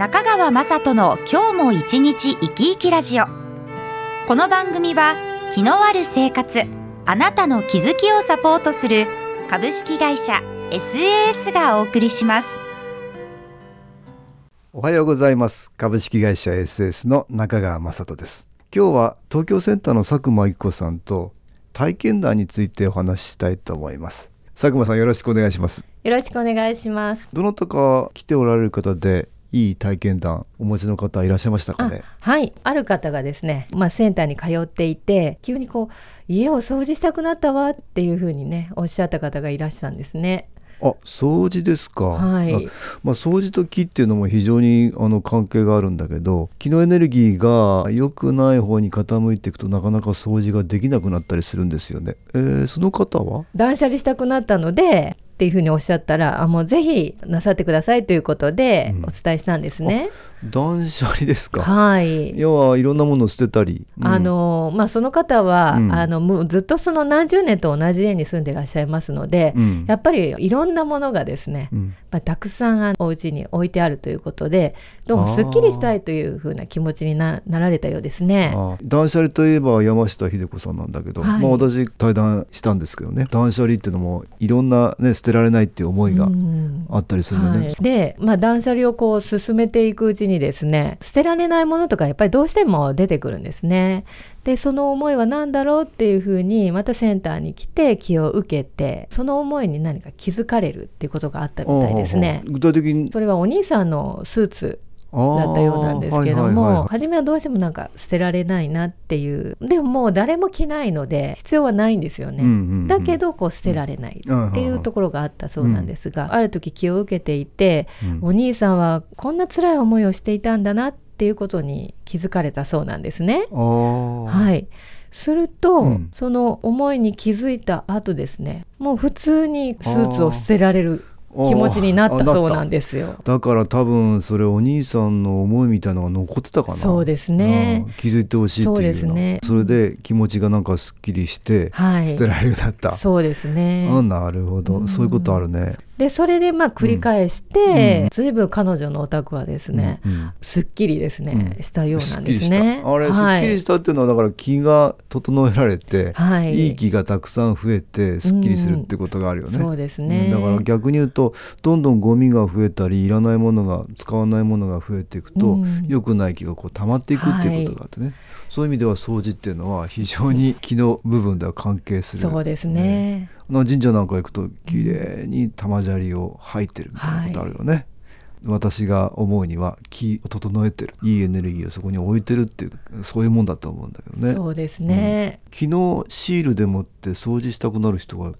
中川雅人の今日も一日生き生きラジオ。この番組は気のある生活あなたの気づきをサポートする株式会社 SAS がお送りします。おはようございます。株式会社 SS の中川雅人です。今日は東京センターの佐久間由紀子さんと体験談についてお話ししたいと思います。佐久間さんよろしくお願いします。よろしくお願いします。どなたか来ておられる方でいい体験談お持ちの方いらっしゃいましたかね？はい。ある方がですね、まあ、センターに通っていて急にこう家を掃除したくなったわっていうふうにねおっしゃった方がいらっしゃったんですね。あ掃除ですか、はい。まあ、掃除と気っていうのも非常にあの関係があるんだけど気のエネルギーが良くない方に傾いていくとなかなか掃除ができなくなったりするんですよね、えー、その方は？断捨離したくなったのでっていうふうにおっしゃったらあもうぜひなさってくださいということでお伝えしたんですね。うん、断捨離ですか？はい。要はいろんなものを捨てたり。うん、あのまあその方は、うん、あのもうずっとその何十年と同じ家に住んでいらっしゃいますので、やっぱりいろんなものがですね、まあ、たくさんお家に置いてあるということでどうもすっきりしたいというふうな気持ちになられたようですね。断捨離といえば山下秀子さんなんだけど、はい、まあ私対談したんですけどね断捨離っていうのもいろんなね捨てられないっていう思いがあったりするのね。はい、で、まあ、断捨離をこう進めていくうちにですね捨てられないものとかやっぱりどうしても出てくるんですね。でその思いは何だろうっていうふうにまたセンターに来て気を受けてその思いに何か気づかれるっていうことがあったみたいですね。具体的に？それはお兄さんのスーツだったようなんですけども、はいはい、初めはどうしてもなんか捨てられないなっていうでももう誰も着ないので必要はないんですよね、うんうんうん、だけどこう捨てられないっていうところがあったそうなんですが、うん、ある時気を受けていて、うん、お兄さんはこんな辛い思いをしていたんだなっていうことに気づかれたそうなんですね。はい。すると、うん、その思いに気づいた後ですねもう普通にスーツを捨てられる気持ちになったそうなんですよ。だから多分それお兄さんの思いみたいなのが残ってたかな。そうですね、気づいてほしいっていうそうですね。それで気持ちがなんかすっきりして捨てられるようになった、はい、そうですね。あなるほど、うん、そういうことあるねでそれでまあ繰り返して、ずいぶん彼女のお宅はですね、うん。うん、すっきりですね、うん、したようなんですね。あれ、はい、すっきりしたっていうのはだから気が整えられて、はい、いい気がたくさん増えてすっきりするってことがあるよね。そうですね、だから逆に言うとどんどんゴミが増えたりいらないものが使わないものが増えていくと、良くない気がこう溜まっていくっていうことがあってね。はいそういう意味では掃除っていうのは非常に気の部分では関係する、そうですね、神社なんか行くと綺麗に玉砂利を吐いてるみたいなことあるよね、はい私が思うには気を整えてる。いいエネルギーをそこに置いてるっていうそういうもんだと思うんだけどね。そうですね、うん、昨日シールでもって掃除したくなる人が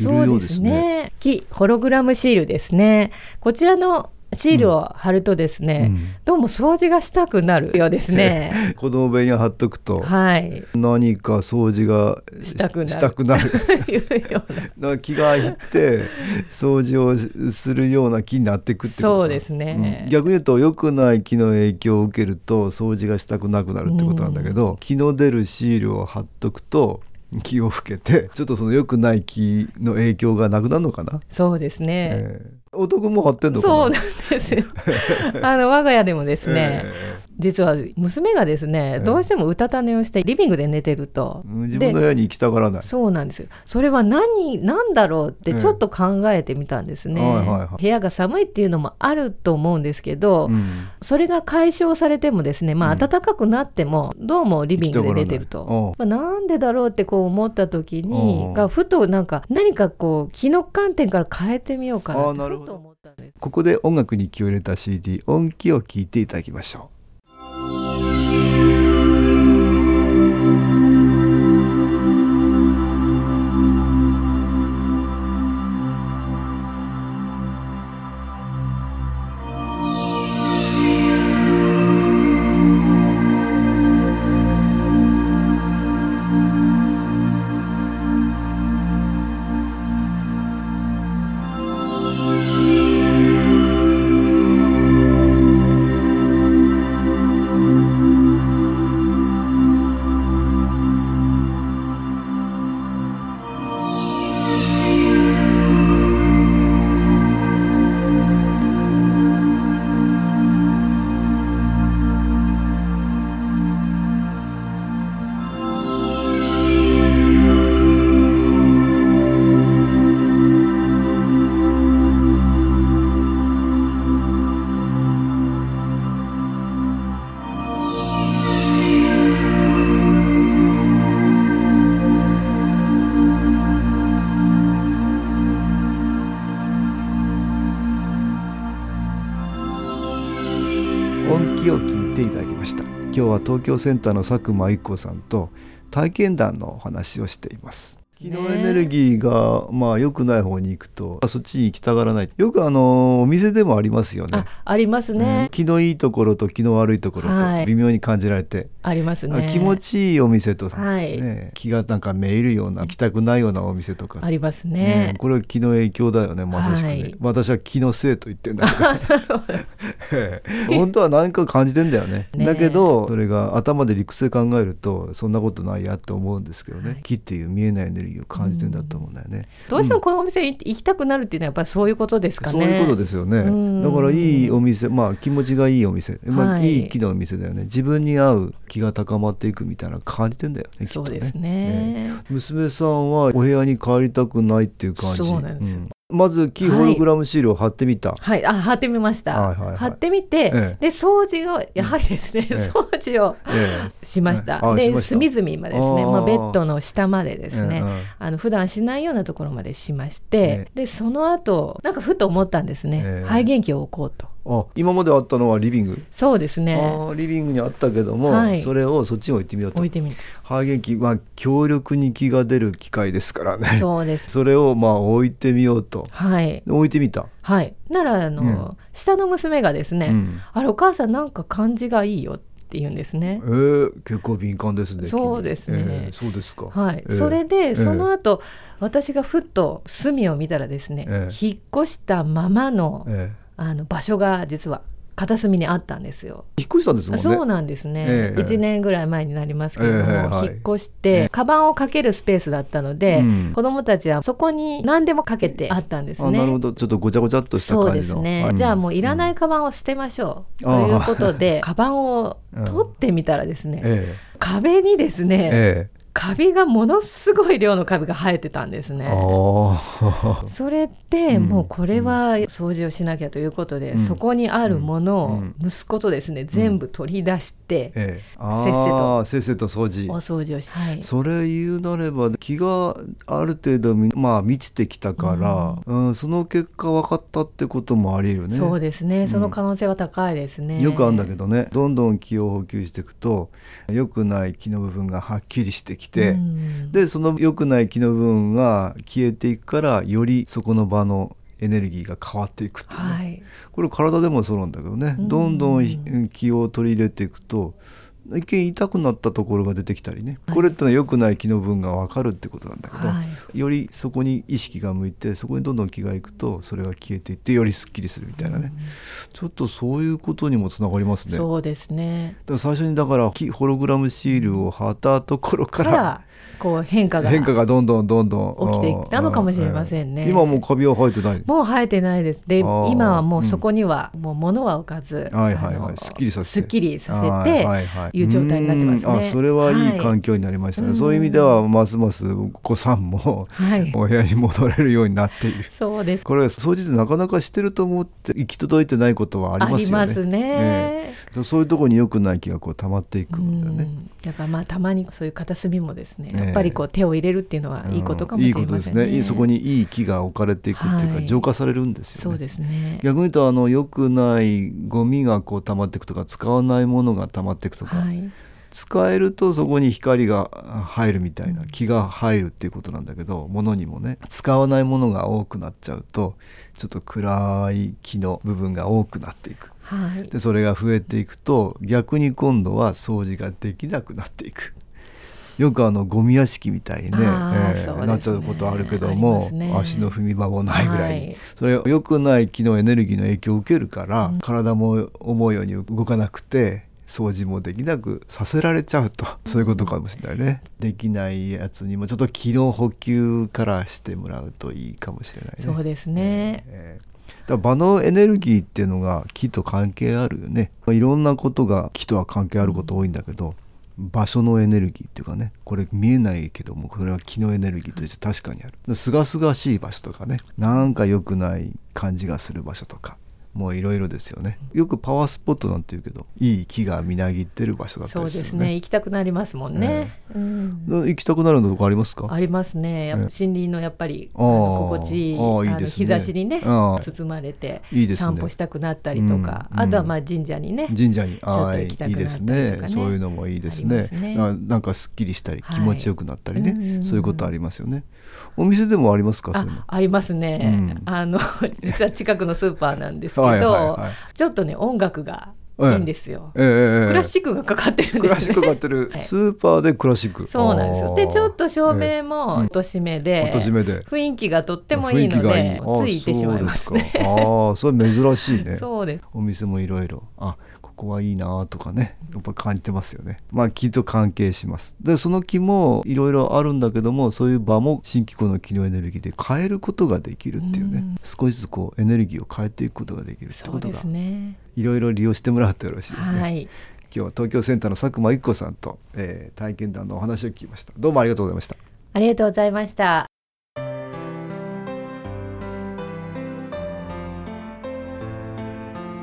いるようですね。すね。ホログラムシールですね。こちらのシールを貼るとですね、うん、どうも掃除がしたくなるようですね。子供部屋に貼っとくと、はい、何か掃除がしたくなる。したくなる。な 気が入って掃除をするような気になっていくってことそうですね、うん、逆に言うと良くない気の影響を受けると掃除がしたくなくなるってことなんだけど、うん、気の出るシールを貼っとくと気を吹けて ちょっとその良くない気の影響がなくなるのかな？そうですね、えー男も貼ってんのそうなんですよ。あの我が家でもですね、えー、実は娘がですね、えー、どうしてもうたた寝をしてリビングで寝てると。自分の部屋に行きたがらない。そうなんです。よそれは何何だろうってちょっと考えてみたんですね、えーはいはいはい、部屋が寒いっていうのもあると思うんですけど、うん、それが解消されてもですねまあ暖かくなってもどうもリビングで寝てると、まあ、なんでだろうってこう思った時にがふとなんか何かこう気の観点から変えてみようかなとと思ったんです。ここで音楽に気を入れた CD 音気を聞いていただきましょうは東京センターの佐久間一子さんと体験談のお話をしています。気のエネルギーが、まあ良くない方に行くとそっちに行きたがらない。よくあのお店でもありますよね。あありますね、うん、気のいいところと気の悪いところと微妙に感じられて、はい、ありますね。気持ちいいお店と、はい。ね、気がなんかめいるような行きたくないようなお店とか。ありますね、うん、これは気の影響だよねまさしくね、はい、私は気のせいと言ってんだけど。本当は何か感じてんだよね。だけどそれが頭で理屈で考えるとそんなことないやって思うんですけどね、はい、気っていう見えないエネルギーを感じてんだと思うんだよね、どうしてもこのお店に行きたくなるっていうのはやっぱりそういうことですかね。そういうことですよね、だからいいお店まあ気持ちがいいお店、まあ、い。い気のお店だよね。自分に合う気が高まっていくみたいな感じてんだよねそうですね、ね、娘さんはお部屋に帰りたくないっていう感じ。そうなんですよ、うん。まずキーホログラムシールを貼ってみた。はい、はい、あ貼ってみました。はいはいはい、貼ってみて、ええ、で掃除をやはりですね、え、掃除を、しました。で隅々までですね、まあベッドの下までですね、あの普段しないようなところまでしまして、でその後なんかふと思ったんですね。肺元気を置こうと。あ今まであったのはリビング？そうですね。あリビングにあったけども、はい、それをそっちに置いてみようと。置いてみ肺元気まあ強力に気が出る機械ですからね。そうです。それをまあ置いてみようと、はい、置いてみた？はい。ならあの、うん、下の娘がですね、うん、あれお母さんなんか感じがいいよって言うんですね。えー、結構敏感ですね。そうですね。えー、そうですか。はい。えー、それで、その後、私がふっと隅を見たらですね、引っ越したままの、あの場所が実は片隅にあったんですよ。引っ越したんですもんね。そうなんですね。えー、1年ぐらい前になりますけれども、えーはい、引っ越して、カバンをかけるスペースだったので、うん、子供たちはそこに何でもかけてあったんですね。なるほど、ちょっとごちゃごちゃっとしたそうですね。じゃあもういらないカバンを捨てましょう、うん、ということで、カバンを取ってみたらですね、えー、壁にですね、カビがものすごい量のカビが生えてたんですね。それでもうこれは掃除をしなきゃということで、うん、そこにあるものを息子とですね、うん、全部取り出して、ええ、せっせと。せっせと掃除。お掃除をし、はい、それ言うなれば気がある程度まあ満ちてきたから、うん、その結果分かったってこともあり得るね。そうですね。その可能性は高いですね。よくあるんだけどね。どんどん気を補給していくと良くない気の部分がはっきりしてきて、うん、でその良くない気の部分が消えていくからよりそこの場のエネルギーが変わっていくっていうね、はい、これ体でもそうなんだけどね、うん、どんどん気を取り入れていくと一見痛くなったところが出てきたりね、これってのは良くない気の分が分かるってことなんだけど、はい、よりそこに意識が向いてそこにどんどん気がいくとそれが消えていってよりすっきりするみたいなね、うん、ちょっとそういうことにもつながりますね。そうですね。だから最初にだからホログラムシールを貼ったところからこう変化が変化がどんどんどんどん起きてきたのかもしれませんね。今もうカビは生えてない？もう生えてないです。で今はもうそこにはもう物は置かず、はいはいはい、すっきりさせてすっきりさせていう状態になってますね。あそれはいい環境になりましたね。そういう意味ではますますお子さんも、はい、お部屋に戻れるようになっている。そうです。これ掃除でなかなかしてると思って行き届いてないことはありますよね。ありますね。ねそういうところに良くない気がこう溜まっていくんだよね。だからまあたまにそういう片隅もですね、やっぱりこう手を入れるっていうのはいいことかもしれませんね。いいことですね。そこにいい木が置かれていくっていうか、はい、浄化されるんですよね。そうですね。逆に言うとあの良くないゴミがこう溜まっていくとか使わないものが溜まっていくとか。はい使えるとそこに光が入るみたいな気が入るっていうことなんだけど物にもね使わないものが多くなっちゃうとちょっと暗い木の部分が多くなっていく、はい、でそれが増えていくと逆に今度は掃除ができなくなっていくよくあのゴミ屋敷みたいにね、えーね、なっちゃうことあるけども、ね、足の踏み場もないぐらいに、はい、それ良くない気のエネルギーの影響を受けるから、うん、体も思うように動かなくて掃除もできなくさせられちゃうとそういうことかもしれないね、できないやつにもちょっと気の補給からしてもらうといいかもしれないね。そうですね、えーだ場のエネルギーっていうのが木と関係あるよね。いろんなことが木とは関係あること多いんだけど、場所のエネルギーっていうかねこれ見えないけどもこれは気のエネルギーとして確かにある。すがすがしい場所とかねなんか良くない感じがする場所とか。もういろいろですよね。よくパワースポットなんていうけどいい木がみなぎってる場所だったりする、ね、そうですね。行きたくなりますもんね、えーうん、行きたくなるのとこありますか？ありますね。やっぱ森林のやっぱり、えー、心地いいあいい、ね、日差しにね包まれていいです、ね、散歩したくなったりとか、うん、あとはまあ神社にね神社に。あいいですね。そういうのもいいですね。ね。なんかすっきりしたり気持ちよくなったりね、はい、そういうことありますよね。お店でもありますか？ありますね、うん、あの 実は近くのスーパーなんですけどはいはい、はい、ちょっとね音楽がいいんですよ、えー、クラシックがかかってるんです、ね、クラシックかかってる、スーパーでクラシック。そうなんですよ。でちょっと照明も落とし目で,、落とし目で。雰囲気がとってもいいのでついてしまいます。ねああそれ珍しいね。そうです。お店もいろいろ。あここはいいなとかねやっぱ感じてますよね。まあ木と関係します。でその木もいろいろあるんだけどもそういう場も新機構の機能エネルギーで変えることができるっていうね、う少しずつこうエネルギーを変えていくことができるってことがいろいろ利用してもらうとよろしいですね、はい、今日は東京センターの佐久間由紀子さんと、えー、体験談のお話を聞きました。どうもありがとうございました。ありがとうございました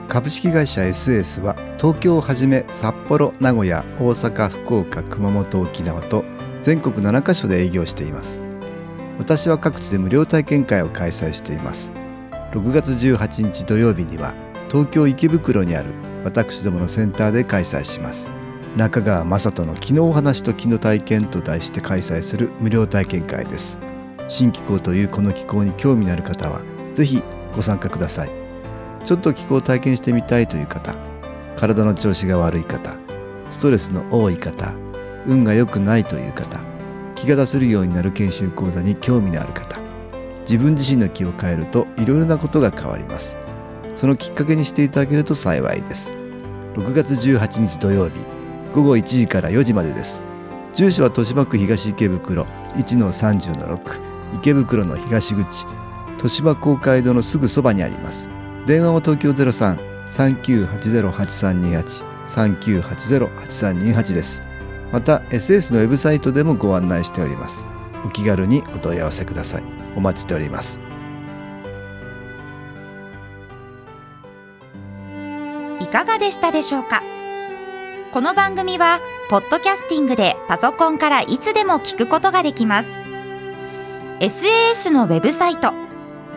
株式会社 SS は東京をはじめ札幌名古屋大阪福岡熊本沖縄と全国7カ所で営業しています。私は各地で無料体験会を開催しています。6月18日土曜日には東京池袋にある私どものセンターで開催します。中川雅人の昨日お話と昨日体験と題して開催する無料体験会です。新気候というこの気候に興味のある方はぜひご参加ください。ちょっと気候を体験してみたいという方体の調子が悪い方ストレスの多い方運が良くないという方気が出せるようになる研修講座に興味のある方自分自身の気を変えるといろいろなことが変わります。そのきっかけにしていただけると幸いです。6月18日土曜日午後1時から4時までです。住所は豊島区東池袋1-30-6池袋の東口豊島公会堂のすぐそばにあります。電話は東京03-3980-8328 3980-8328です。また SS のウェブサイトでもご案内しております。お気軽にお問い合わせください。お待ちしております。いかがでしたでしょうか？この番組はポッドキャスティングでパソコンからいつでも聞くことができます SAS のウェブサイト